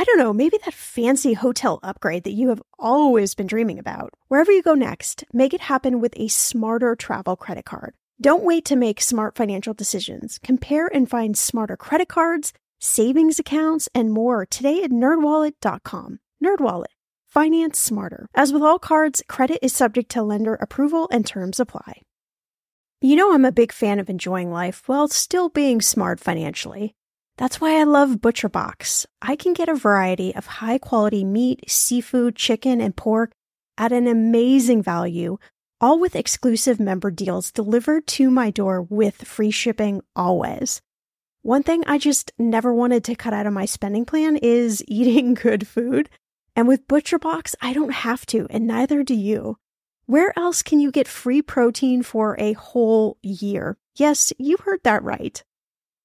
I don't know, maybe that fancy hotel upgrade that you have always been dreaming about. Wherever you go next, make it happen with a smarter travel credit card. Don't wait to make smart financial decisions. Compare and find smarter credit cards, savings accounts, and more today at nerdwallet.com. Nerdwallet. Finance smarter. As with all cards, credit is subject to lender approval and terms apply. You know, I'm a big fan of enjoying life while still being smart financially. That's why I love ButcherBox. I can get a variety of high quality meat, seafood, chicken, and pork at an amazing value, all with exclusive member deals delivered to my door with free shipping always. One thing I just never wanted to cut out of my spending plan is eating good food. And with ButcherBox, I don't have to, and neither do you. Where else can you get free protein for a whole year? Yes, you heard that right.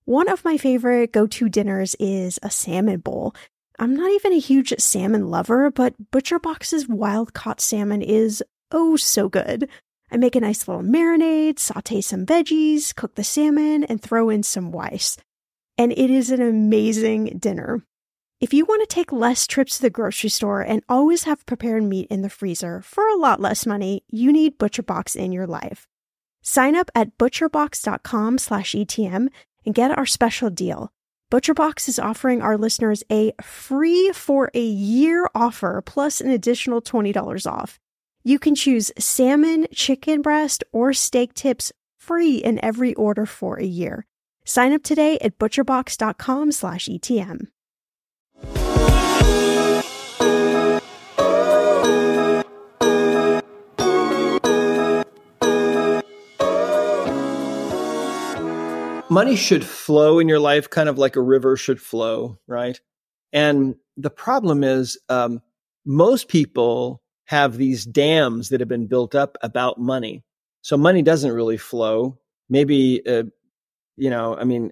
One of my favorite go to dinners is a salmon bowl. I'm not even a huge salmon lover, but ButcherBox's wild caught salmon is oh so good. I make a nice little marinade, saute some veggies, cook the salmon, and throw in some rice. And it is an amazing dinner. If you want to take less trips to the grocery store and always have prepared meat in the freezer for a lot less money, you need ButcherBox in your life. Sign up at butcherbox.com/etm and get our special deal. ButcherBox is offering our listeners a free for a year offer plus an additional $20 off. You can choose salmon, chicken breast, or steak tips free in every order for a year. Sign up today at butcherbox.com/etm. money should flow in your life kind of like a river should flow, right? And the problem is, um, most people have these dams that have been built up about money. So money doesn't really flow. Maybe, uh, you know, I mean,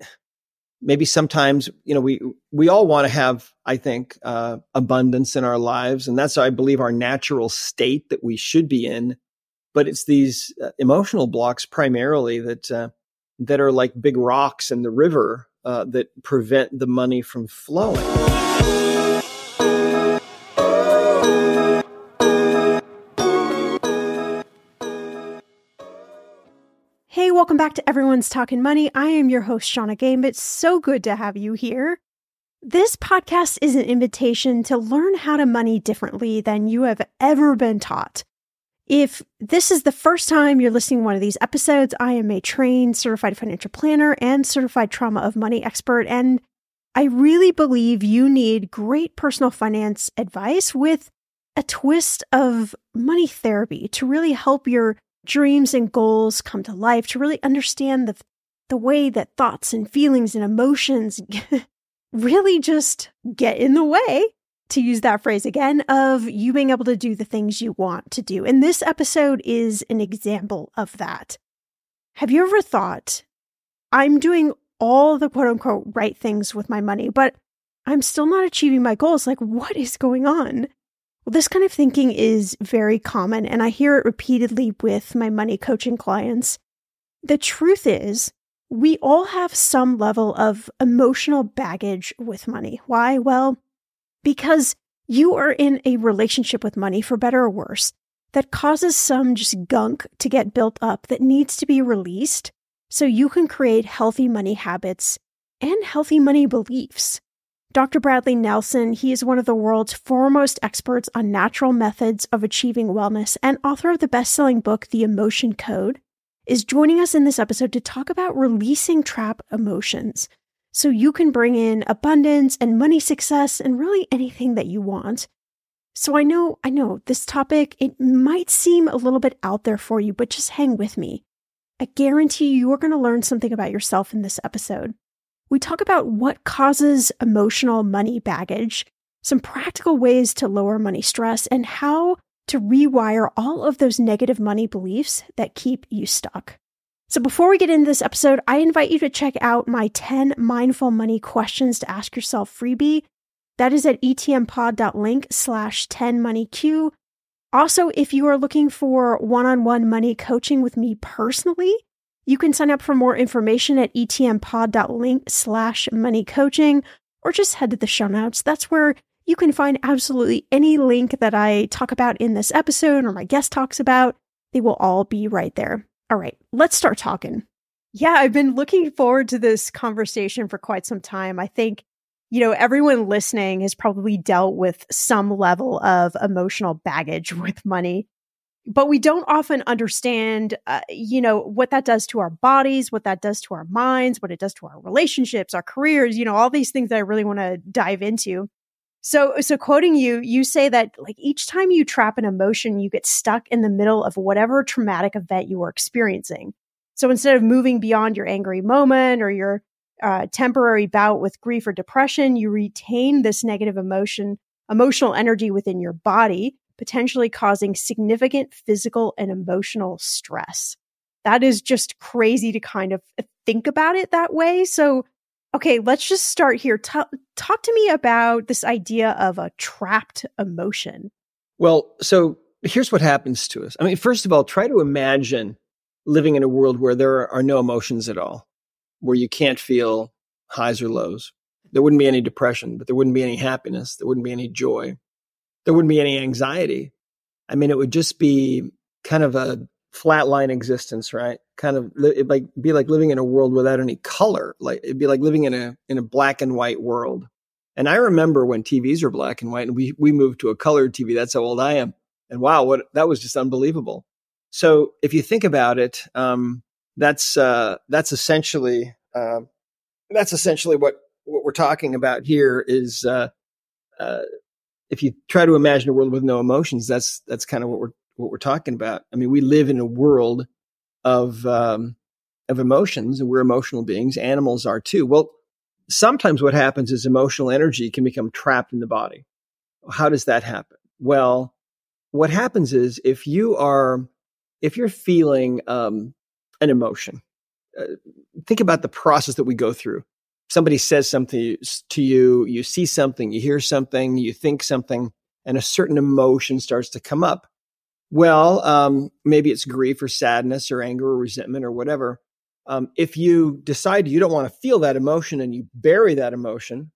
maybe sometimes, you know, we, we all want to have, I think, uh, abundance in our lives. And that's, I believe, our natural state that we should be in. But it's these uh, emotional blocks primarily that, uh, that are like big rocks in the river uh, that prevent the money from flowing. Hey, welcome back to Everyone's Talking Money. I am your host, Shannah It's So good to have you here. This podcast is an invitation to learn how to money differently than you have ever been taught. If this is the first time you're listening to one of these episodes, I am a trained certified financial planner and certified trauma of money expert. And I really believe you need great personal finance advice with a twist of money therapy to really help your dreams and goals come to life, to really understand the, the way that thoughts and feelings and emotions really just get in the way to use that phrase again, of you being able to do the things you want to do. And this episode is an example of that. Have you ever thought, I'm doing all the quote unquote right things with my money, but I'm still not achieving my goals? Like, what is going on? Well, this kind of thinking is very common, and I hear it repeatedly with my money coaching clients. The truth is, we all have some level of emotional baggage with money. Why? Well, because you are in a relationship with money, for better or worse, that causes some just gunk to get built up that needs to be released so you can create healthy money habits and healthy money beliefs. Dr. Bradley Nelson, he is one of the world's foremost experts on natural methods of achieving wellness and author of the best selling book, The Emotion Code, is joining us in this episode to talk about releasing trap emotions so you can bring in abundance and money success and really anything that you want. So I know, I know this topic, it might seem a little bit out there for you, but just hang with me. I guarantee you are going to learn something about yourself in this episode. We talk about what causes emotional money baggage, some practical ways to lower money stress, and how to rewire all of those negative money beliefs that keep you stuck. So before we get into this episode, I invite you to check out my 10 mindful money questions to ask yourself freebie. That is at etmpod.link slash 10moneyq. Also, if you are looking for one-on-one money coaching with me personally, you can sign up for more information at etmpod.link slash money coaching or just head to the show notes. That's where you can find absolutely any link that I talk about in this episode or my guest talks about. They will all be right there. All right, let's start talking. Yeah, I've been looking forward to this conversation for quite some time. I think, you know, everyone listening has probably dealt with some level of emotional baggage with money, but we don't often understand, uh, you know, what that does to our bodies, what that does to our minds, what it does to our relationships, our careers, you know, all these things that I really want to dive into. So, so quoting you, you say that like each time you trap an emotion, you get stuck in the middle of whatever traumatic event you are experiencing. So instead of moving beyond your angry moment or your uh, temporary bout with grief or depression, you retain this negative emotion, emotional energy within your body, potentially causing significant physical and emotional stress. That is just crazy to kind of think about it that way. So Okay, let's just start here. T- talk to me about this idea of a trapped emotion. Well, so here's what happens to us. I mean, first of all, try to imagine living in a world where there are no emotions at all, where you can't feel highs or lows. There wouldn't be any depression, but there wouldn't be any happiness. There wouldn't be any joy. There wouldn't be any anxiety. I mean, it would just be kind of a flatline existence, right? Kind of it'd like be like living in a world without any color. Like it'd be like living in a in a black and white world. And I remember when TVs were black and white, and we we moved to a colored TV. That's how old I am. And wow, what that was just unbelievable. So if you think about it, um, that's uh, that's essentially uh, that's essentially what what we're talking about here is. Uh, uh, if you try to imagine a world with no emotions, that's that's kind of what we're what we're talking about. I mean, we live in a world of um, of emotions, and we're emotional beings. Animals are too. Well, sometimes what happens is emotional energy can become trapped in the body. How does that happen? Well, what happens is if you are if you're feeling um, an emotion, uh, think about the process that we go through. Somebody says something to you, you see something, you hear something, you think something, and a certain emotion starts to come up. Well, um, maybe it's grief or sadness or anger or resentment or whatever. Um, if you decide you don't want to feel that emotion and you bury that emotion,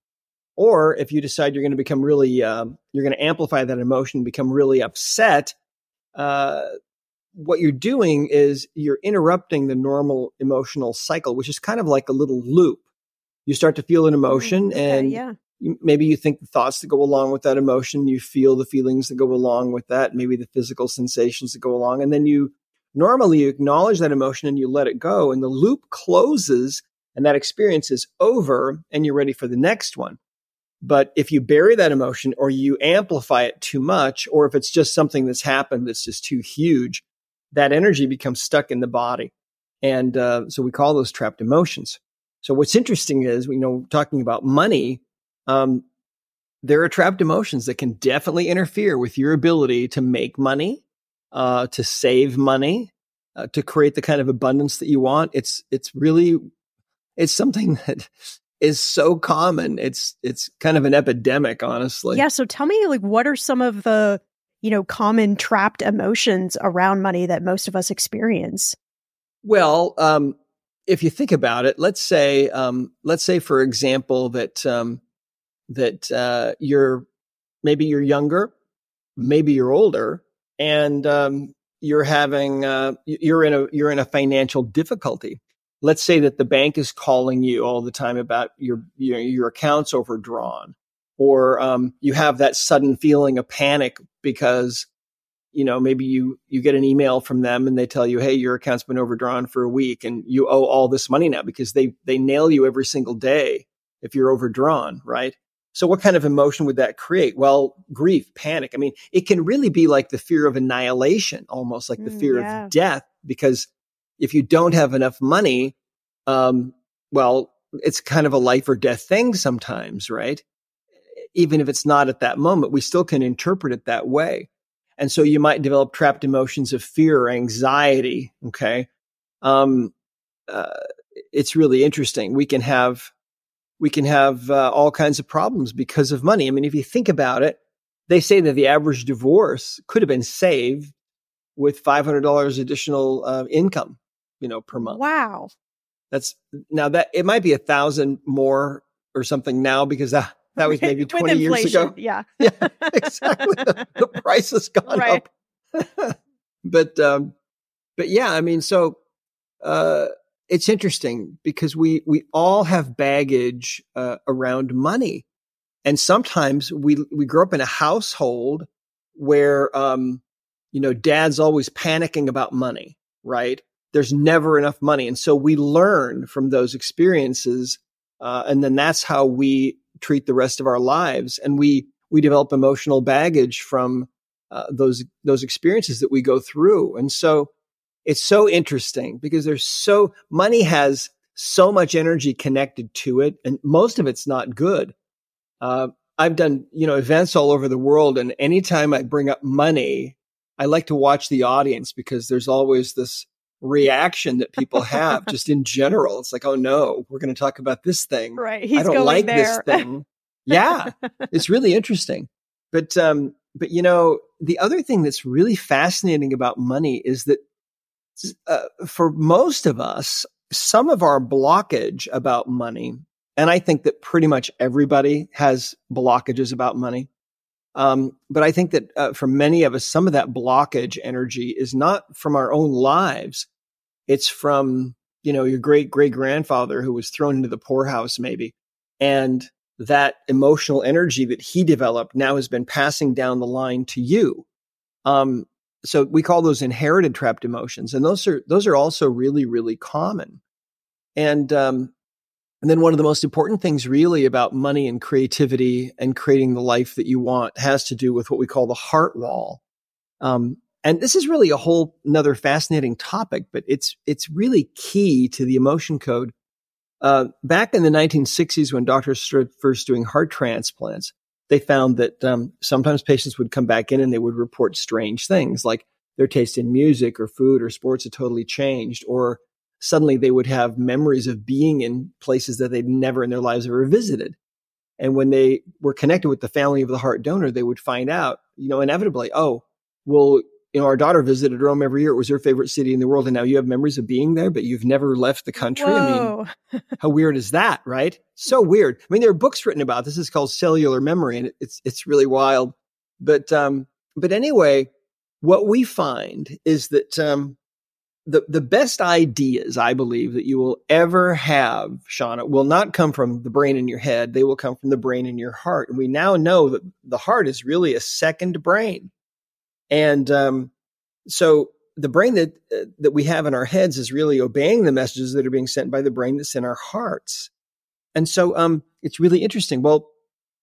or if you decide you're going to become really, uh, you're going to amplify that emotion, become really upset, uh, what you're doing is you're interrupting the normal emotional cycle, which is kind of like a little loop. You start to feel an mm, emotion okay, and yeah maybe you think the thoughts that go along with that emotion, you feel the feelings that go along with that, maybe the physical sensations that go along, and then you normally you acknowledge that emotion and you let it go, and the loop closes, and that experience is over, and you're ready for the next one. But if you bury that emotion or you amplify it too much, or if it's just something that's happened that's just too huge, that energy becomes stuck in the body. And uh, so we call those trapped emotions. So what's interesting is, you know, talking about money, um, there are trapped emotions that can definitely interfere with your ability to make money, uh, to save money, uh, to create the kind of abundance that you want. It's it's really it's something that is so common. It's it's kind of an epidemic, honestly. Yeah. So tell me, like, what are some of the you know common trapped emotions around money that most of us experience? Well, um, if you think about it, let's say um, let's say for example that um, that uh, you're maybe you're younger, maybe you're older, and um, you're having uh, you're in a you're in a financial difficulty. Let's say that the bank is calling you all the time about your your, your accounts overdrawn, or um, you have that sudden feeling of panic because you know maybe you you get an email from them and they tell you hey your account's been overdrawn for a week and you owe all this money now because they they nail you every single day if you're overdrawn right so what kind of emotion would that create? Well, grief, panic. I mean, it can really be like the fear of annihilation, almost like the mm, fear yeah. of death, because if you don't have enough money, um, well, it's kind of a life or death thing sometimes, right? even if it's not at that moment, we still can interpret it that way. And so you might develop trapped emotions of fear or anxiety. Okay. Um, uh, it's really interesting. We can have, we can have uh, all kinds of problems because of money. I mean, if you think about it, they say that the average divorce could have been saved with $500 additional uh, income, you know, per month. Wow. That's now that it might be a thousand more or something now because that, that was maybe 20 years ago. Yeah. yeah, exactly. the, the, price has gone right. up. but, um, but yeah, I mean, so, uh, it's interesting because we, we all have baggage, uh, around money. And sometimes we, we grow up in a household where, um, you know, dad's always panicking about money, right? There's never enough money. And so we learn from those experiences. Uh, and then that's how we treat the rest of our lives. And we, we develop emotional baggage from uh, those, those experiences that we go through. And so it's so interesting because there's so, money has so much energy connected to it and most of it's not good. Uh, I've done, you know, events all over the world and anytime I bring up money, I like to watch the audience because there's always this reaction that people have just in general. It's like, oh no, we're going to talk about this thing. Right. He's I don't like there. this thing. yeah. It's really interesting. But, um, but you know, the other thing that's really fascinating about money is that uh, for most of us, some of our blockage about money, and I think that pretty much everybody has blockages about money. Um, but I think that uh, for many of us, some of that blockage energy is not from our own lives. It's from, you know, your great great grandfather who was thrown into the poorhouse, maybe. And that emotional energy that he developed now has been passing down the line to you. Um, so we call those inherited trapped emotions. And those are, those are also really, really common. And, um, and then one of the most important things really about money and creativity and creating the life that you want has to do with what we call the heart wall. Um, and this is really a whole another fascinating topic, but it's, it's really key to the emotion code. Uh, back in the 1960s, when doctors started first doing heart transplants, they found that um, sometimes patients would come back in and they would report strange things like their taste in music or food or sports had totally changed, or suddenly they would have memories of being in places that they'd never in their lives ever visited. And when they were connected with the family of the heart donor, they would find out, you know, inevitably, oh, well, you know, our daughter visited Rome every year. It was her favorite city in the world. And now you have memories of being there, but you've never left the country. Whoa. I mean, how weird is that? Right. So weird. I mean, there are books written about this. is called cellular memory and it's, it's really wild. But, um, but anyway, what we find is that, um, the, the best ideas I believe that you will ever have, Shauna, will not come from the brain in your head. They will come from the brain in your heart. And we now know that the heart is really a second brain. And um, so the brain that uh, that we have in our heads is really obeying the messages that are being sent by the brain that's in our hearts. And so um, it's really interesting. Well,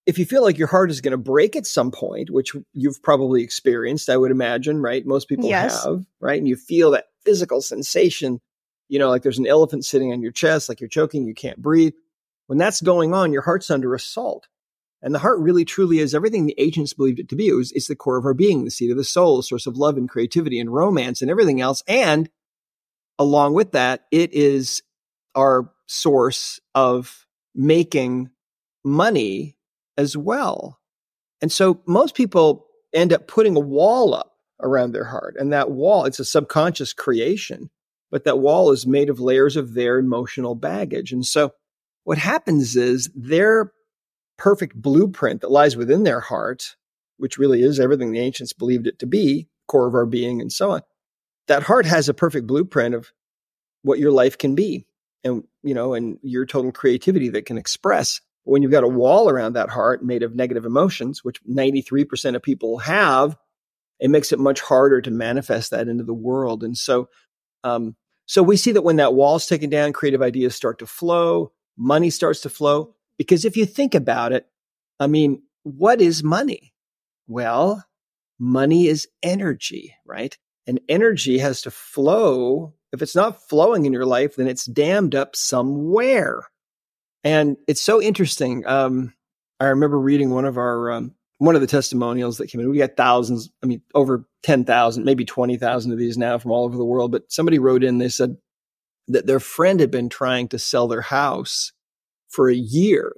if you feel like your heart is going to break at some point, which you've probably experienced, I would imagine, right? Most people yes. have, right? And you feel that physical sensation, you know, like there's an elephant sitting on your chest, like you're choking, you can't breathe. When that's going on, your heart's under assault. And the heart really truly is everything the ancients believed it to be. It was, it's the core of our being, the seat of the soul, source of love and creativity and romance and everything else. And along with that, it is our source of making money as well. And so most people end up putting a wall up around their heart. And that wall, it's a subconscious creation, but that wall is made of layers of their emotional baggage. And so what happens is their perfect blueprint that lies within their heart, which really is everything the ancients believed it to be, core of our being and so on. That heart has a perfect blueprint of what your life can be and, you know, and your total creativity that can express when you've got a wall around that heart made of negative emotions, which 93% of people have, it makes it much harder to manifest that into the world. And so, um, so we see that when that wall is taken down, creative ideas start to flow, money starts to flow. Because if you think about it, I mean, what is money? Well, money is energy, right? And energy has to flow. If it's not flowing in your life, then it's dammed up somewhere. And it's so interesting. Um, I remember reading one of our um, one of the testimonials that came in. We got thousands, I mean, over 10,000, maybe 20,000 of these now from all over the world. But somebody wrote in, they said that their friend had been trying to sell their house for a year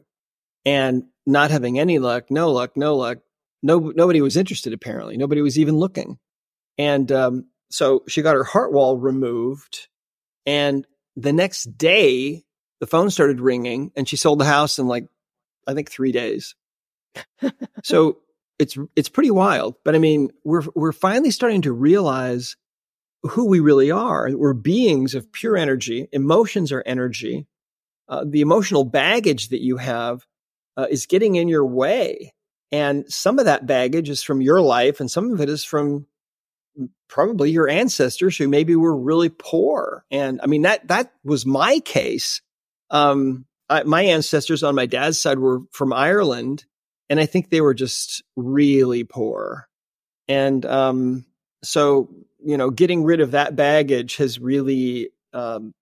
and not having any luck, no luck, no luck. No, nobody was interested, apparently. Nobody was even looking. And um, so she got her heart wall removed. And the next day, the phone started ringing and she sold the house in like, I think three days so it's it's pretty wild. But I mean, we're we're finally starting to realize who we really are. We're beings of pure energy. Emotions are energy. Uh, the emotional baggage that you have uh, is getting in your way, and some of that baggage is from your life, and some of it is from probably your ancestors who maybe were really poor. And I mean that that was my case. Um, I, my ancestors on my dad's side were from Ireland, and I think they were just really poor. And um, so, you know, getting rid of that baggage has really, um,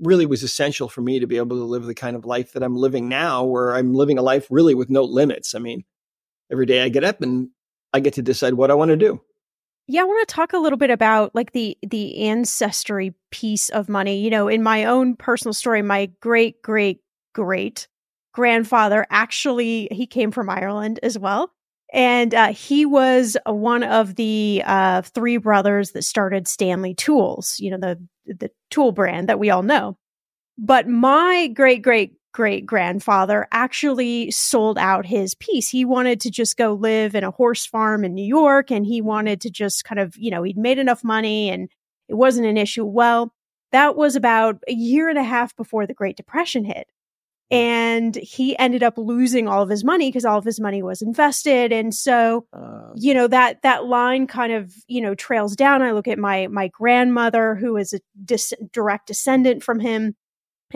really was essential for me to be able to live the kind of life that I'm living now, where I'm living a life really with no limits. I mean, every day I get up and I get to decide what I want to do. Yeah, I want to talk a little bit about like the the ancestry piece of money. You know, in my own personal story, my great great great grandfather actually he came from Ireland as well. And uh, he was one of the uh, three brothers that started Stanley Tools, you know, the the tool brand that we all know. But my great great great grandfather actually sold out his piece. He wanted to just go live in a horse farm in New York and he wanted to just kind of, you know, he'd made enough money and it wasn't an issue. Well, that was about a year and a half before the Great Depression hit and he ended up losing all of his money because all of his money was invested. And so uh, you know that that line kind of you know trails down. I look at my my grandmother who is a dis- direct descendant from him.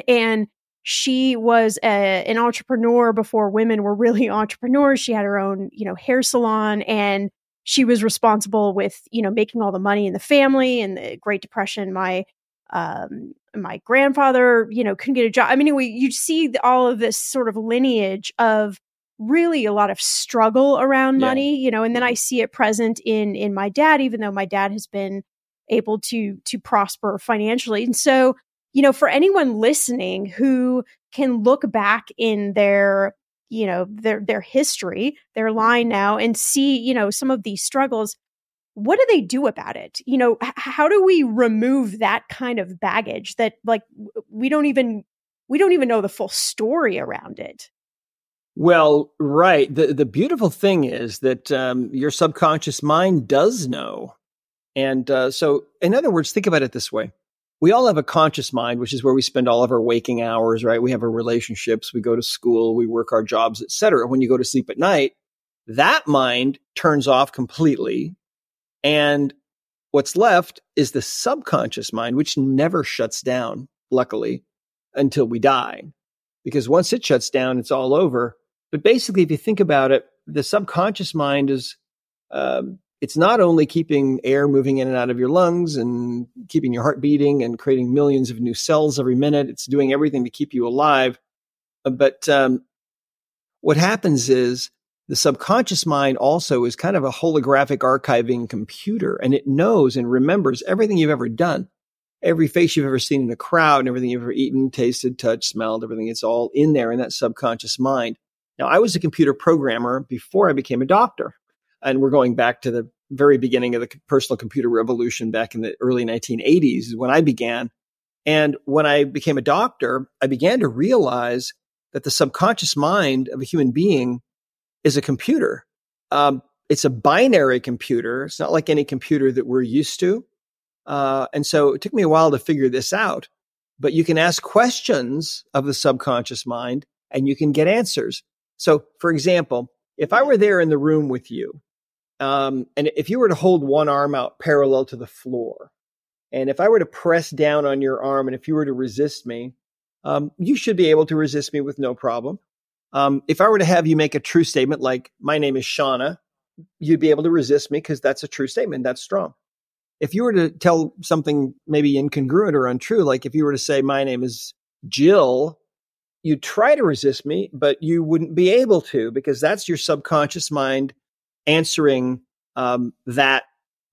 And she was a, an entrepreneur before women were really entrepreneurs. She had her own you know hair salon and she was responsible with you know making all the money in the family and the great depression my um, my grandfather, you know, couldn't get a job. I mean, we, you see all of this sort of lineage of really a lot of struggle around yeah. money, you know, and then I mm-hmm. see it present in in my dad, even though my dad has been able to to prosper financially. And so, you know, for anyone listening who can look back in their you know their their history their mm-hmm. line now and see you know some of these struggles what do they do about it? You know h- how do we remove that kind of baggage that like we don't even we don't even know the full story around it? Well right. The the beautiful thing is that um, your subconscious mind does know. And uh, so in other words think about it this way. We all have a conscious mind which is where we spend all of our waking hours right? We have our relationships we go to school we work our jobs etc when you go to sleep at night that mind turns off completely and what's left is the subconscious mind, which never shuts down, luckily, until we die. Because once it shuts down, it's all over. But basically, if you think about it, the subconscious mind is, um, it's not only keeping air moving in and out of your lungs and keeping your heart beating and creating millions of new cells every minute. It's doing everything to keep you alive. But um, what happens is the subconscious mind also is kind of a holographic archiving computer and it knows and remembers everything you've ever done. Every face you've ever seen in a crowd and everything you've ever eaten tasted touched smelled everything it's all in there in that subconscious mind. Now i was a computer programmer before i became a doctor and we're going back to the very beginning of the personal computer revolution back in the early 1980s when i began. And when i became a doctor i began to realize that the subconscious mind of a human being is a computer. Um, it's a binary computer. It's not like any computer that we're used to. Uh, and so it took me a while to figure this out. But you can ask questions of the subconscious mind and you can get answers. So, for example, if I were there in the room with you, um, and if you were to hold one arm out parallel to the floor, and if I were to press down on your arm, and if you were to resist me, um, you should be able to resist me with no problem. Um, if I were to have you make a true statement like, my name is Shauna, you'd be able to resist me because that's a true statement. That's strong. If you were to tell something maybe incongruent or untrue, like if you were to say, my name is Jill, you'd try to resist me, but you wouldn't be able to because that's your subconscious mind answering um, that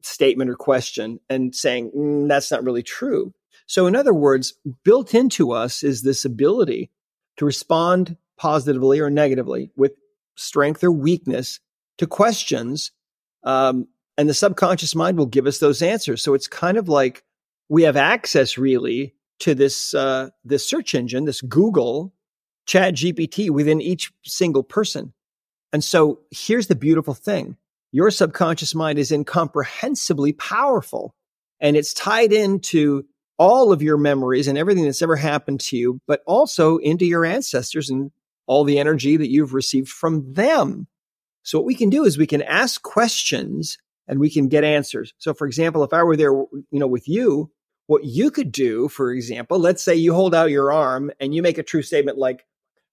statement or question and saying mm, that's not really true. So, in other words, built into us is this ability to respond positively or negatively with strength or weakness to questions. Um, and the subconscious mind will give us those answers. So it's kind of like we have access really to this uh, this search engine, this Google Chat GPT within each single person. And so here's the beautiful thing. Your subconscious mind is incomprehensibly powerful and it's tied into all of your memories and everything that's ever happened to you, but also into your ancestors and all the energy that you've received from them. So what we can do is we can ask questions and we can get answers. So for example, if I were there, you know, with you, what you could do, for example, let's say you hold out your arm and you make a true statement like,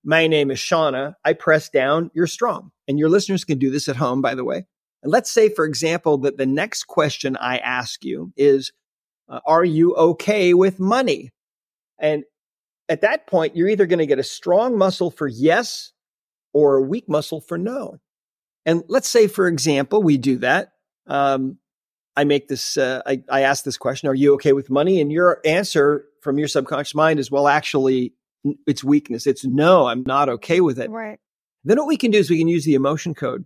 my name is Shauna. I press down, you're strong. And your listeners can do this at home, by the way. And let's say, for example, that the next question I ask you is, uh, are you okay with money? And at that point, you're either going to get a strong muscle for yes or a weak muscle for no. And let's say, for example, we do that. Um, I make this, uh, I, I ask this question, are you okay with money? And your answer from your subconscious mind is, well, actually, its weakness. It's no, I'm not okay with it. Right. Then what we can do is we can use the emotion code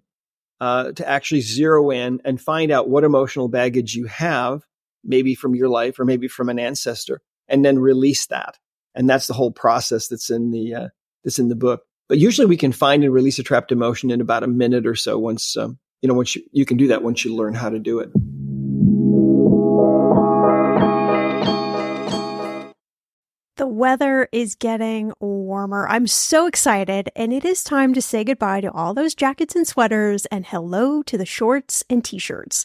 uh, to actually zero in and find out what emotional baggage you have, maybe from your life or maybe from an ancestor, and then release that. And that's the whole process that's in the uh, that's in the book. But usually we can find and release a trapped emotion in about a minute or so. Once um, you know, once you, you can do that once you learn how to do it. The weather is getting warmer. I'm so excited, and it is time to say goodbye to all those jackets and sweaters and hello to the shorts and t shirts.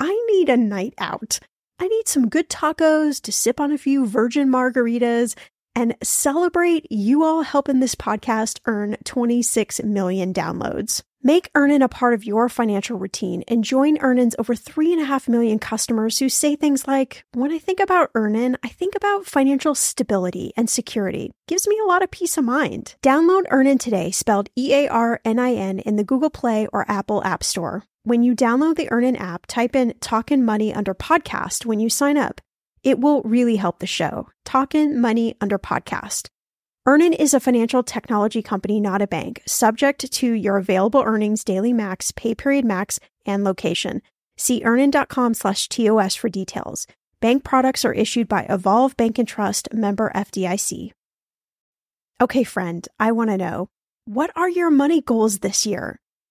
I need a night out. I need some good tacos to sip on a few virgin margaritas and celebrate you all helping this podcast earn 26 million downloads. Make Earnin a part of your financial routine and join Earnin's over 3.5 million customers who say things like, When I think about Earnin, I think about financial stability and security. Gives me a lot of peace of mind. Download Earnin today, spelled E A R N I N, in the Google Play or Apple App Store. When you download the Earnin app, type in Talkin' Money under podcast when you sign up. It will really help the show. Talkin' Money under podcast. Earnin is a financial technology company, not a bank, subject to your available earnings, daily max, pay period max, and location. See earnin.com slash TOS for details. Bank products are issued by Evolve Bank and Trust member FDIC. Okay, friend, I want to know what are your money goals this year?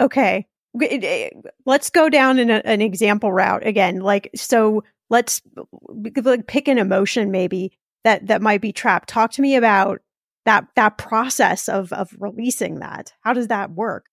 Okay. Let's go down in a, an example route again. Like, so let's like pick an emotion maybe that, that might be trapped. Talk to me about that that process of of releasing that how does that work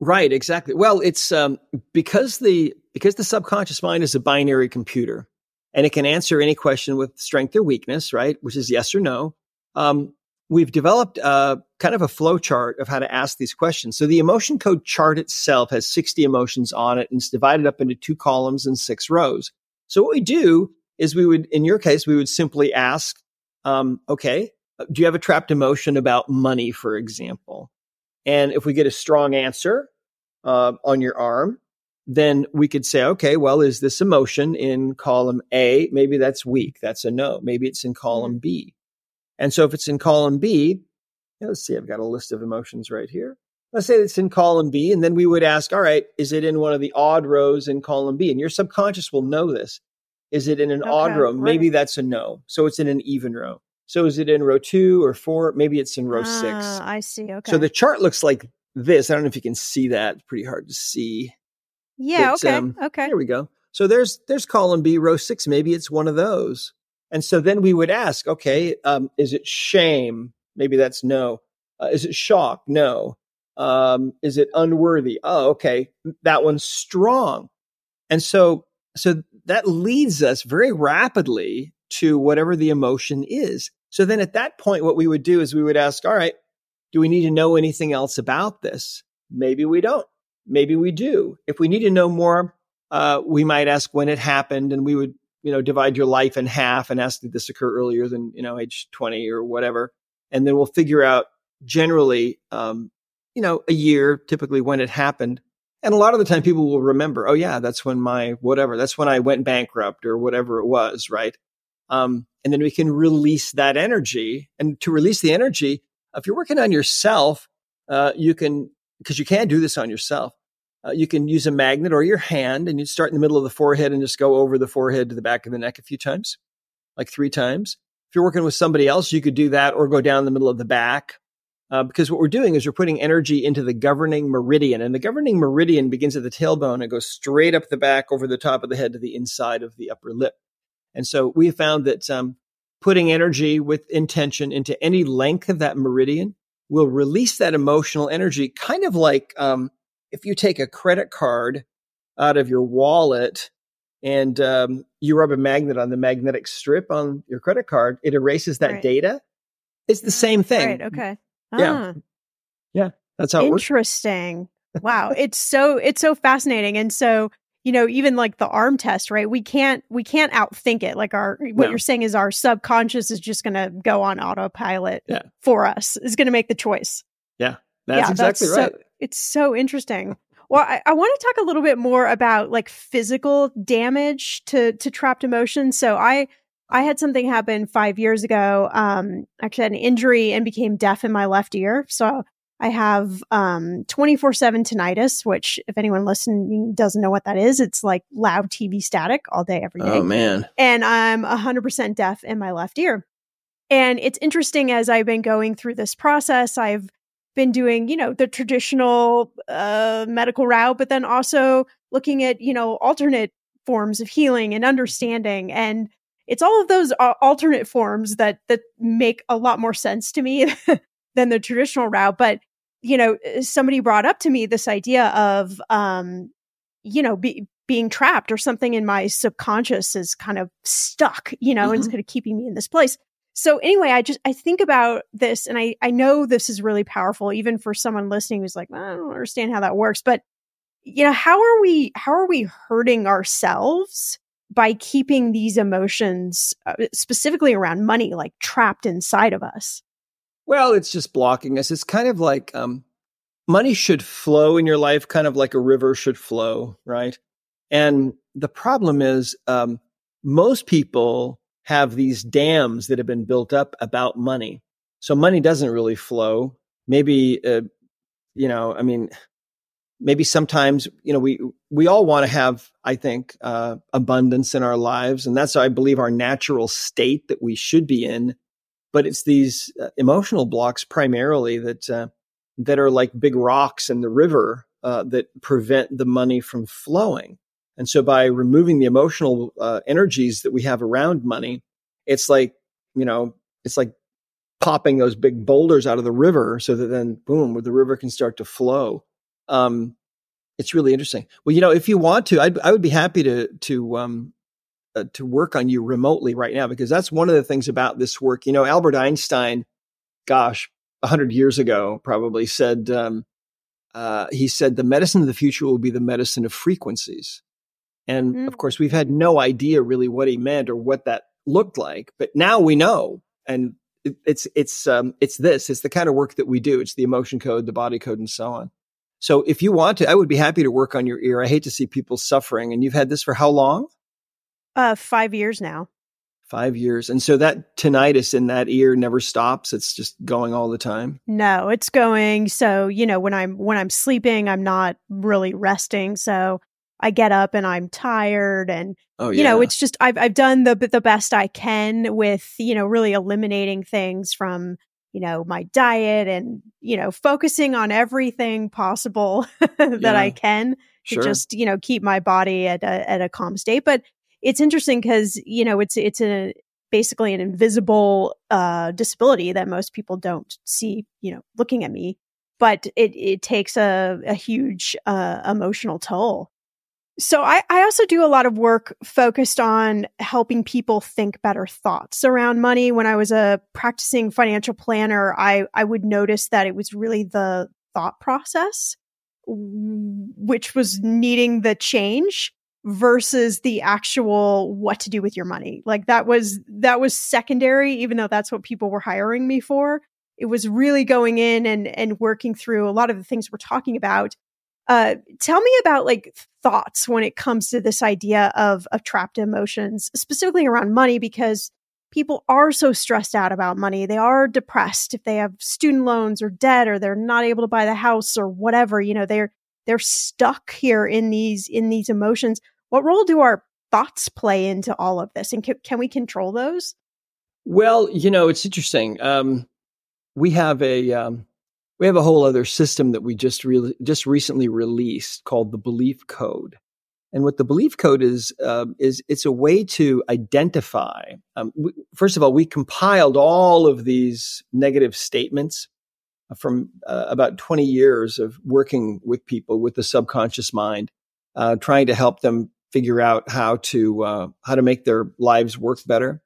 right exactly well it's um, because the because the subconscious mind is a binary computer and it can answer any question with strength or weakness right which is yes or no um, we've developed a, kind of a flow chart of how to ask these questions so the emotion code chart itself has 60 emotions on it and it's divided up into two columns and six rows so what we do is we would in your case we would simply ask um, okay do you have a trapped emotion about money, for example? And if we get a strong answer uh, on your arm, then we could say, okay, well, is this emotion in column A? Maybe that's weak. That's a no. Maybe it's in column mm-hmm. B. And so if it's in column B, let's see, I've got a list of emotions right here. Let's say it's in column B. And then we would ask, all right, is it in one of the odd rows in column B? And your subconscious will know this. Is it in an okay, odd row? Right. Maybe that's a no. So it's in an even row. So is it in row two or four? Maybe it's in row ah, six. I see. Okay. So the chart looks like this. I don't know if you can see that. It's pretty hard to see. Yeah. But, okay. Um, okay. There we go. So there's there's column B, row six. Maybe it's one of those. And so then we would ask, okay, um, is it shame? Maybe that's no. Uh, is it shock? No. Um, is it unworthy? Oh, okay. That one's strong. And so so that leads us very rapidly to whatever the emotion is. So then at that point, what we would do is we would ask, all right, do we need to know anything else about this? Maybe we don't. Maybe we do. If we need to know more, uh, we might ask when it happened and we would, you know, divide your life in half and ask, did this occur earlier than, you know, age 20 or whatever? And then we'll figure out generally, um, you know, a year typically when it happened. And a lot of the time people will remember, oh yeah, that's when my whatever, that's when I went bankrupt or whatever it was, right? Um, and then we can release that energy. And to release the energy, if you're working on yourself, uh, you can, because you can't do this on yourself, uh, you can use a magnet or your hand and you start in the middle of the forehead and just go over the forehead to the back of the neck a few times, like three times. If you're working with somebody else, you could do that or go down the middle of the back. Uh, because what we're doing is we're putting energy into the governing meridian, and the governing meridian begins at the tailbone and goes straight up the back over the top of the head to the inside of the upper lip. And so we found that um, putting energy with intention into any length of that meridian will release that emotional energy, kind of like um, if you take a credit card out of your wallet and um, you rub a magnet on the magnetic strip on your credit card, it erases that right. data. It's the same thing. Right. Okay. Ah. Yeah. Yeah. That's how Interesting. wow. It's so, it's so fascinating. And so you know, even like the arm test, right? We can't we can't outthink it. Like our what No. you're saying is our subconscious is just going to go on autopilot Yeah. for us. Is going to make the choice. That's Yeah, exactly that's so- right. It's so interesting. Well, I, I want to talk a little bit more about like physical damage to to trapped emotions. So I I had something happen five years ago. Um, actually had an injury and became deaf in my left ear. So I have um 24 seven tinnitus, which if anyone listening doesn't know what that is, it's like loud TV static all day, every day oh man. and I'm 100% deaf in my left ear. And it's interesting as I've been going through this process, I've been doing, you know, the traditional uh, medical route, but then also looking at, you know, alternate forms of healing and understanding. And it's all of those uh, alternate forms that that make a lot more sense to me than the traditional route. But you know, somebody brought up to me this idea of, um, you know, be, being trapped or something in my subconscious is kind of stuck, you know, and it's Mhm. kind of keeping me in this place. So anyway, I just I think about this and I I know this is really powerful even for someone listening who's like, I don't understand how that works, but you know, how are we how are we hurting ourselves by keeping these emotions uh, specifically around money like trapped inside of us? Well, it's just blocking us. It's kind of like um, money should flow in your life, kind of like a river should flow, right? And the problem is, um, most people have these dams that have been built up about money. So money doesn't really flow. Maybe, uh, you know, I mean, maybe sometimes, you know, we we all want to have, I think, uh, abundance in our lives, and that's, I believe, our natural state that we should be in but it's these uh, emotional blocks primarily that uh, that are like big rocks in the river uh, that prevent the money from flowing. And so, by removing the emotional uh, energies that we have around money, it's like you know, it's like popping those big boulders out of the river, so that then, boom, the river can start to flow. Um, it's really interesting. Well, you know, if you want to, I'd, I would be happy to to um, uh, to work on you remotely right now because that's one of the things about this work. You know, Albert Einstein, gosh, a hundred years ago, probably said um, uh, he said the medicine of the future will be the medicine of frequencies. And Mm. of course, we've had no idea really what he meant or what that looked like, but now we know. And it, it's it's um, it's this. It's the kind of work that we do. It's the emotion code, the body code, and so on. So if you want to, I would be happy to work on your ear. I hate to see people suffering. And you've had this for how long? Uh 5 years now. Five years. And so that tinnitus in that ear never stops. It's just going all the time. No, it's going so, you know, when I'm when I'm sleeping, I'm not really resting, so I get up and I'm tired and Oh, you know, it's just I've I've done the the best I can with, you know, really eliminating things from, you know, my diet and, you know, focusing on everything possible that Yeah. I can sure. to just, you know, keep my body at a at a calm state. But it's interesting because, you know, it's it's a basically an invisible uh disability that most people don't see, you know, looking at me. But it it takes a, a huge uh emotional toll. So I, I also do a lot of work focused on helping people think better thoughts around money. When I was a practicing financial planner, I, I would notice that it was really the thought process, which was needing the change versus the actual what to do with your money. Like that was, that was secondary, even though that's what people were hiring me for. It was really going in and, and working through a lot of the things we're talking about uh, tell me about like thoughts when it comes to this idea of of trapped emotions, specifically around money, because people are so stressed out about money. They are depressed if they have student loans or debt, or they're not able to buy the house or whatever. You know, they're they're stuck here in these in these emotions. What role do our thoughts play into all of this, and can, can we control those? Well, you know, it's interesting. Um, we have a um, we have a whole other system that we just really just recently released called the Belief Code. And what the Belief Code is uh, is it's a way to identify. Um, we, first of all, we compiled all of these negative statements from uh, about 20 years of working with people with the subconscious mind, uh, trying to help them figure out how to uh, how to make their lives work better.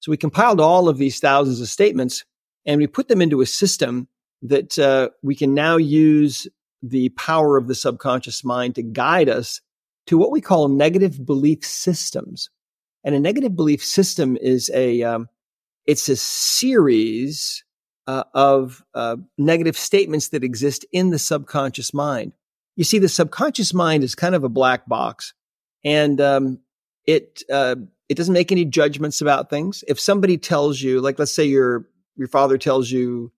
So we compiled all of these thousands of statements and we put them into a system that uh, we can now use the power of the subconscious mind to guide us to what we call negative belief systems. And a negative belief system is a, um, it's a series uh, of uh, negative statements that exist in the subconscious mind. You see, the subconscious mind is kind of a black box, and um, it uh, it doesn't make any judgments about things. If somebody tells you, like, let's say your your father tells you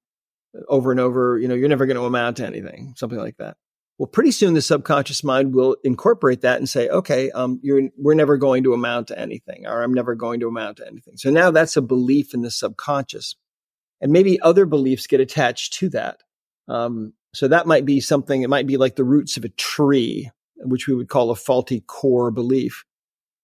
over and over, you know, you're never going to amount to anything, something like that. Well, pretty soon the subconscious mind will incorporate that and say, okay, um, you're, we're never going to amount to anything, or I'm never going to amount to anything. So now that's a belief in the subconscious. And maybe other beliefs get attached to that. Um, so that might be something, it might be like the roots of a tree, which we would call a faulty core belief.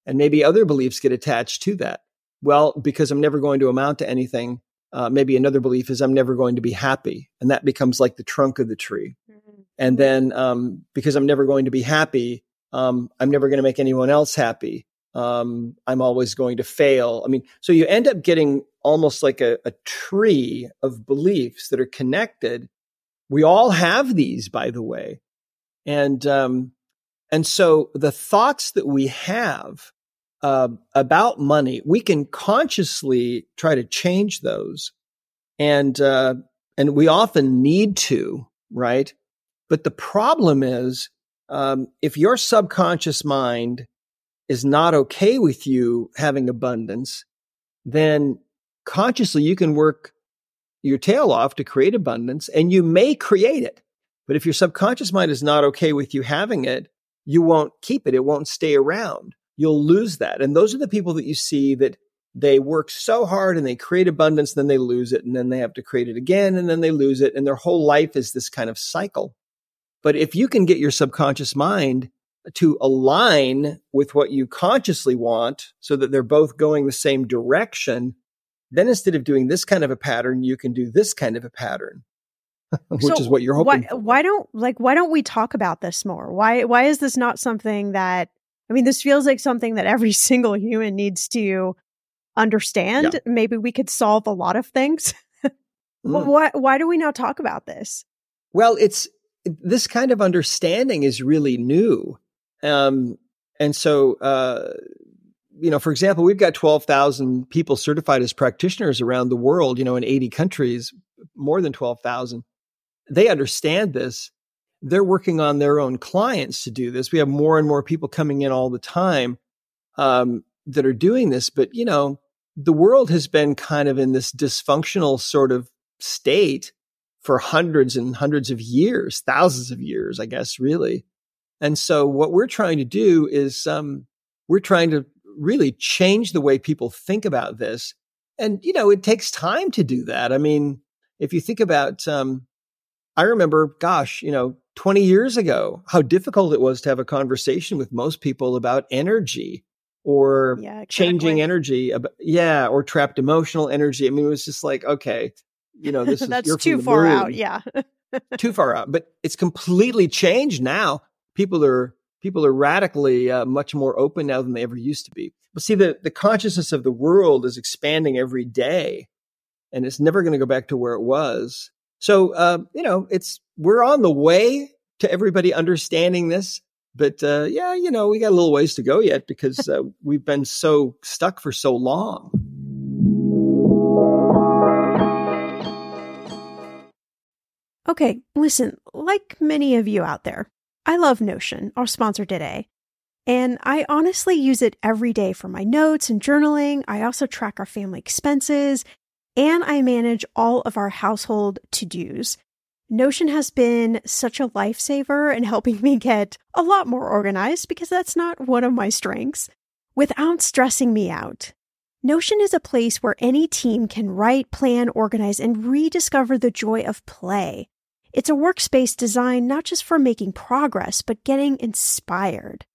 And maybe other beliefs get attached to that. Well, because I'm never going to amount to anything, uh, maybe another belief is I'm never going to be happy. And that becomes like the trunk of the tree. Mm-hmm. And then um, because I'm never going to be happy, um, I'm never going to make anyone else happy. Um, I'm always going to fail. I mean, so you end up getting almost like a, a tree of beliefs that are connected. We all have these, by the way. And, um, and so the thoughts that we have uh, about money, we can consciously try to change those, and uh, and we often need to, right? But the problem is, um, if your subconscious mind is not okay with you having abundance, then consciously you can work your tail off to create abundance, and you may create it. But if your subconscious mind is not okay with you having it, you won't keep it. It won't stay around you'll lose that. And those are the people that you see that they work so hard and they create abundance, then they lose it, and then they have to create it again, and then they lose it. And their whole life is this kind of cycle. But if you can get your subconscious mind to align with what you consciously want so that they're both going the same direction, then instead of doing this kind of a pattern, you can do this kind of a pattern. which so is what you're hoping. Why, why don't like why don't we talk about this more? Why why is this not something that I mean, this feels like something that every single human needs to understand. Yeah. Maybe we could solve a lot of things. mm. why, why do we not talk about this? Well, it's this kind of understanding is really new. Um, and so, uh, you know, for example, we've got 12,000 people certified as practitioners around the world, you know, in 80 countries, more than 12,000. They understand this they're working on their own clients to do this. We have more and more people coming in all the time um, that are doing this. But, you know, the world has been kind of in this dysfunctional sort of state for hundreds and hundreds of years, thousands of years, I guess, really. And so what we're trying to do is um, we're trying to really change the way people think about this. And, you know, it takes time to do that. I mean, if you think about, um, I remember, gosh, you know, 20 years ago, how difficult it was to have a conversation with most people about energy or yeah, exactly. changing energy. Yeah. Or trapped emotional energy. I mean, it was just like, okay, you know, this is that's too far out. Yeah. too far out, but it's completely changed now. People are, people are radically uh, much more open now than they ever used to be. But see, the, the consciousness of the world is expanding every day and it's never going to go back to where it was. So, uh, you know, it's, we're on the way to everybody understanding this. But uh, yeah, you know, we got a little ways to go yet because uh, we've been so stuck for so long. Okay, listen, like many of you out there, I love Notion, our sponsor today. And I honestly use it every day for my notes and journaling. I also track our family expenses and I manage all of our household to dos. Notion has been such a lifesaver in helping me get a lot more organized because that's not one of my strengths without stressing me out. Notion is a place where any team can write, plan, organize, and rediscover the joy of play. It's a workspace designed not just for making progress, but getting inspired.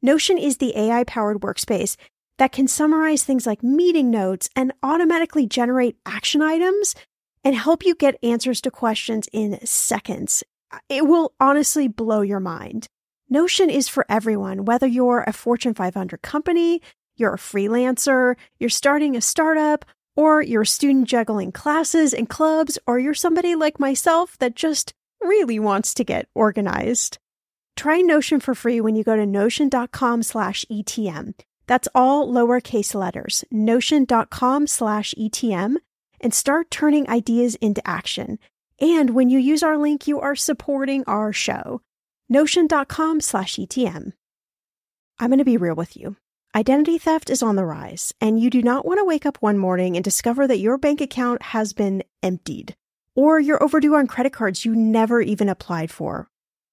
Notion is the AI powered workspace that can summarize things like meeting notes and automatically generate action items and help you get answers to questions in seconds. It will honestly blow your mind. Notion is for everyone, whether you're a Fortune 500 company, you're a freelancer, you're starting a startup, or you're a student juggling classes and clubs, or you're somebody like myself that just really wants to get organized. Try Notion for free when you go to notion.com slash ETM. That's all lowercase letters, notion.com slash ETM, and start turning ideas into action. And when you use our link, you are supporting our show. Notion.com slash ETM. I'm going to be real with you. Identity theft is on the rise, and you do not want to wake up one morning and discover that your bank account has been emptied, or you're overdue on credit cards you never even applied for.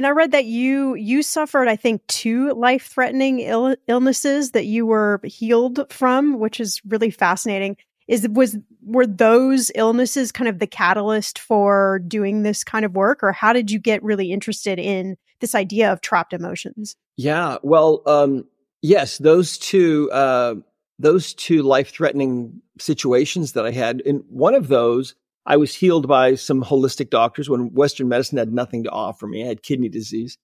And I read that you you suffered, I think, two life threatening Ill- illnesses that you were healed from, which is really fascinating. Is was were those illnesses kind of the catalyst for doing this kind of work, or how did you get really interested in this idea of trapped emotions? Yeah, well, um, yes, those two uh, those two life threatening situations that I had, and one of those I was healed by some holistic doctors when Western medicine had nothing to offer me. I had kidney disease.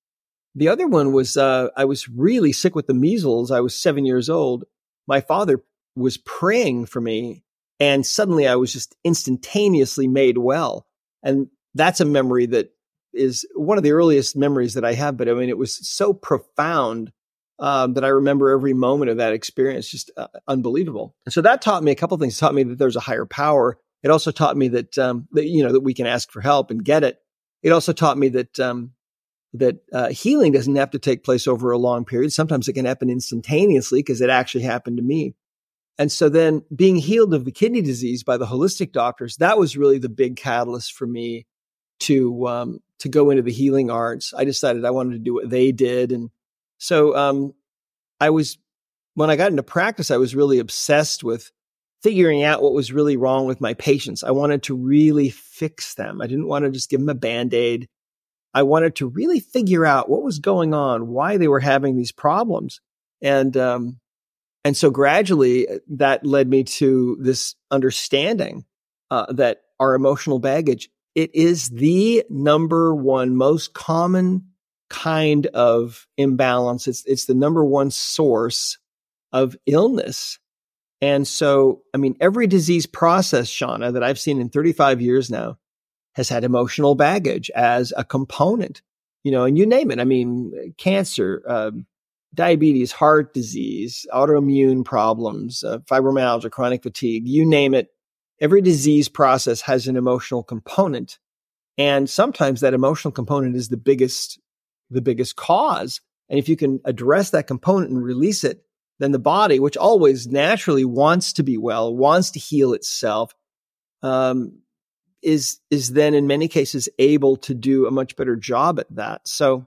The other one was uh, I was really sick with the measles. I was seven years old. My father was praying for me, and suddenly I was just instantaneously made well. And that's a memory that is one of the earliest memories that I have. But I mean, it was so profound um, that I remember every moment of that experience, just uh, unbelievable. And so that taught me a couple things. It taught me that there's a higher power it also taught me that, um, that you know that we can ask for help and get it. It also taught me that um, that uh, healing doesn't have to take place over a long period. Sometimes it can happen instantaneously because it actually happened to me. And so then being healed of the kidney disease by the holistic doctors, that was really the big catalyst for me to um, to go into the healing arts. I decided I wanted to do what they did, and so um, I was when I got into practice, I was really obsessed with figuring out what was really wrong with my patients. I wanted to really fix them. I didn't want to just give them a band aid. I wanted to really figure out what was going on, why they were having these problems. And, um, and so gradually uh, that led me to this understanding, uh, that our emotional baggage, it is the number one most common kind of imbalance. It's, it's the number one source of illness and so, I mean, every disease process, Shannah, that I've seen in 35 years now has had emotional baggage as a component, you know, and you name it. I mean, cancer, um, diabetes, heart disease, autoimmune problems, uh, fibromyalgia, chronic fatigue, you name it. every disease process has an emotional component. And sometimes that emotional component is the biggest, the biggest cause. And if you can address that component and release it, then the body, which always naturally wants to be well, wants to heal itself, um, is is then in many cases able to do a much better job at that. So,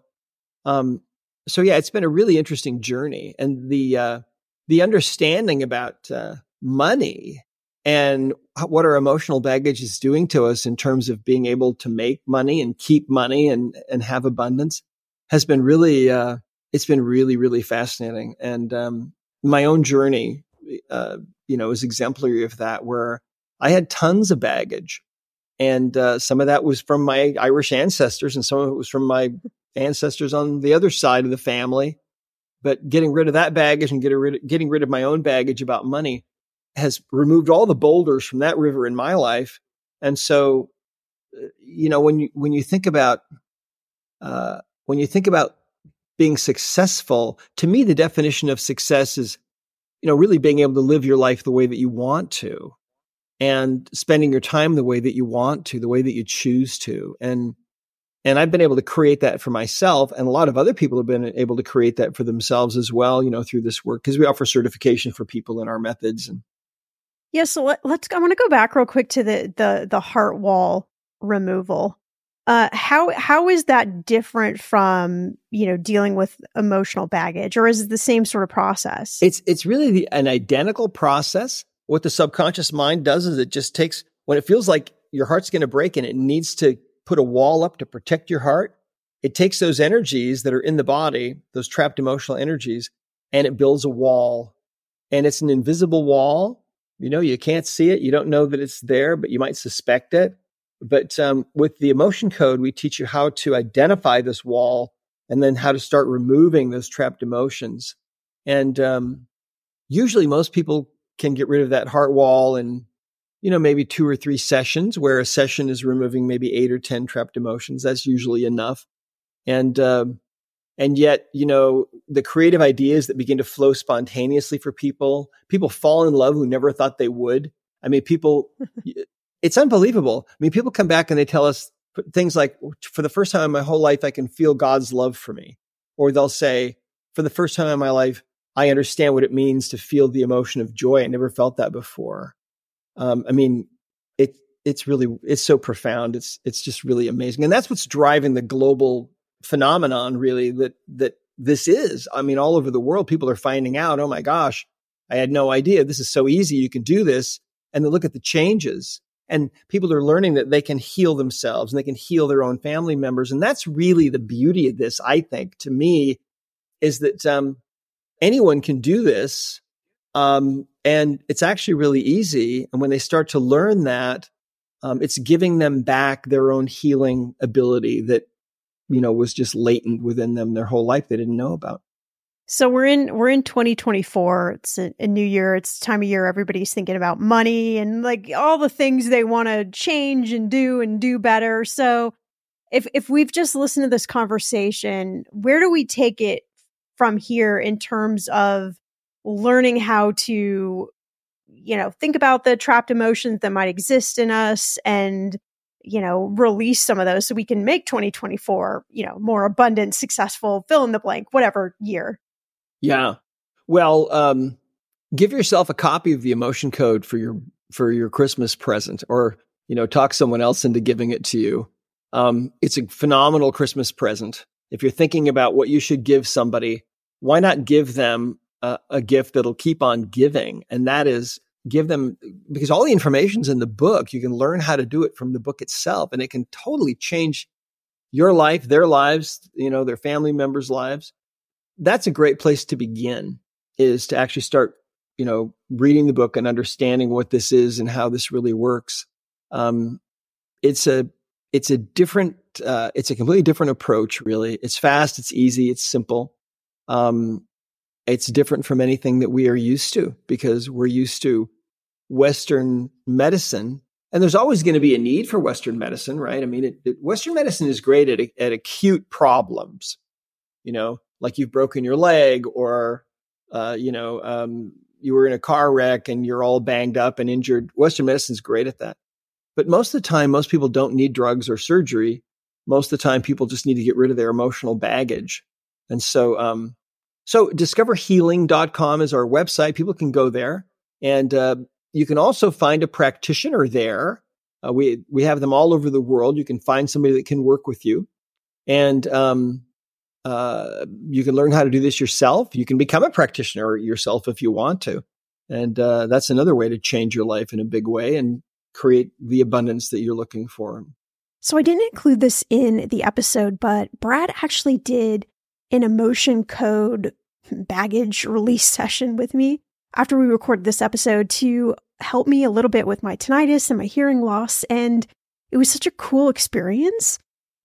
um, so yeah, it's been a really interesting journey, and the uh, the understanding about uh, money and what our emotional baggage is doing to us in terms of being able to make money and keep money and and have abundance has been really uh, it's been really really fascinating and um, my own journey uh, you know is exemplary of that where i had tons of baggage and uh, some of that was from my irish ancestors and some of it was from my ancestors on the other side of the family but getting rid of that baggage and getting rid, of, getting rid of my own baggage about money has removed all the boulders from that river in my life. And so, uh, you know, when you when you think about uh, when you think about being successful, to me, the definition of success is, you know, really being able to live your life the way that you want to, and spending your time the way that you want to, the way that you choose to, and and I've been able to create that for myself, and a lot of other people have been able to create that for themselves as well. You know, through this work because we offer certification for people in our methods and yeah, so let, us I want to go back real quick to the the the heart wall removal. Uh, how how is that different from you know dealing with emotional baggage, or is it the same sort of process? It's it's really the, an identical process. What the subconscious mind does is it just takes when it feels like your heart's going to break and it needs to put a wall up to protect your heart. It takes those energies that are in the body, those trapped emotional energies, and it builds a wall. And it's an invisible wall you know, you can't see it. You don't know that it's there, but you might suspect it. But um, with the emotion code, we teach you how to identify this wall and then how to start removing those trapped emotions. And um, usually, most people can get rid of that heart wall in, you know, maybe two or three sessions, where a session is removing maybe eight or 10 trapped emotions. That's usually enough. And um, and yet you know the creative ideas that begin to flow spontaneously for people people fall in love who never thought they would i mean people it's unbelievable i mean people come back and they tell us things like for the first time in my whole life i can feel god's love for me or they'll say for the first time in my life i understand what it means to feel the emotion of joy i never felt that before um, i mean it it's really it's so profound it's it's just really amazing and that's what's driving the global phenomenon really that that this is. I mean, all over the world, people are finding out, oh my gosh, I had no idea. This is so easy. You can do this. And then look at the changes. And people are learning that they can heal themselves and they can heal their own family members. And that's really the beauty of this, I think, to me, is that um, anyone can do this. Um, and it's actually really easy. And when they start to learn that, um, it's giving them back their own healing ability that you know was just latent within them their whole life they didn't know about so we're in we're in 2024 it's a, a new year. It's time of year everybody's thinking about money and like all the things they want to change and do and do better. So if if we've just listened to this conversation where do we take it from here in terms of learning how to you know think about the trapped emotions that might exist in us and you know, release some of those so we can make 2024, you know, more abundant, successful, fill in the blank, whatever year. Yeah. Well, um, give yourself a copy of the emotion code for your for your Christmas present or, you know, talk someone else into giving it to you. Um, it's a phenomenal Christmas present. If you're thinking about what you should give somebody, why not give them a, a gift that'll keep on giving? And that is give them because all the information's in the book. You can learn how to do it from the book itself, and it can totally change your life, their lives, you know, their family members' lives. That's a great place to begin is to actually start, you know, reading the book and understanding what this is and how this really works. Um, it's a it's a different uh, it's a completely different approach really it's fast it's easy it's simple um, it's different from anything that we are used to because we're used to Western medicine. And there's always going to be a need for Western medicine, right? I mean, it, it, Western medicine is great at, at acute problems, you know, like you've broken your leg or, uh, you know, um, you were in a car wreck and you're all banged up and injured. Western medicine's great at that. But most of the time, most people don't need drugs or surgery. Most of the time, people just need to get rid of their emotional baggage. And so, um, so discoverhealing.com is our website. People can go there and, uh, you can also find a practitioner there. Uh, we, we have them all over the world. You can find somebody that can work with you and, um, uh, you can learn how to do this yourself. You can become a practitioner yourself if you want to. And uh, that's another way to change your life in a big way and create the abundance that you're looking for. So I didn't include this in the episode, but Brad actually did an emotion code baggage release session with me after we recorded this episode to help me a little bit with my tinnitus and my hearing loss. And it was such a cool experience.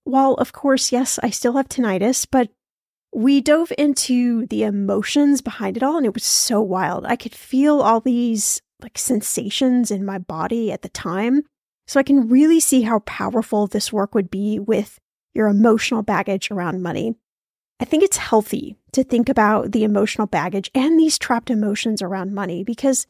While, of course, yes, I still have tinnitus, but we dove into the emotions behind it all and it was so wild. I could feel all these like sensations in my body at the time. So I can really see how powerful this work would be with your emotional baggage around money. I think it's healthy to think about the emotional baggage and these trapped emotions around money because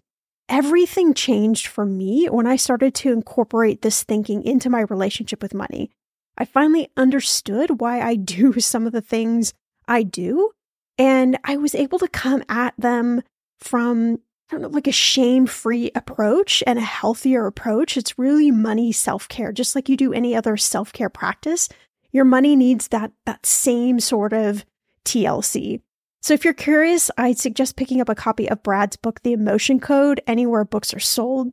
everything changed for me when I started to incorporate this thinking into my relationship with money. I finally understood why I do some of the things I do. And I was able to come at them from, I don't know, like a shame free approach and a healthier approach. It's really money self care, just like you do any other self care practice. Your money needs that, that same sort of TLC. So if you're curious, I'd suggest picking up a copy of Brad's book, The Emotion Code, anywhere books are sold.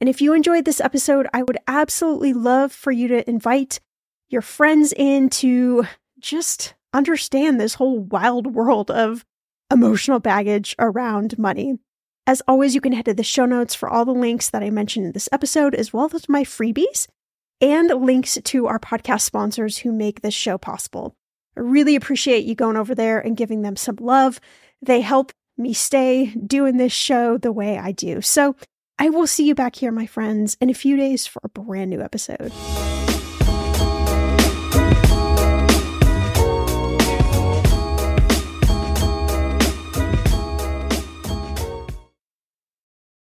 And if you enjoyed this episode, I would absolutely love for you to invite your friends in to just understand this whole wild world of emotional baggage around money. As always, you can head to the show notes for all the links that I mentioned in this episode, as well as my freebies and links to our podcast sponsors who make this show possible. I really appreciate you going over there and giving them some love. They help me stay doing this show the way I do. So I will see you back here, my friends, in a few days for a brand new episode.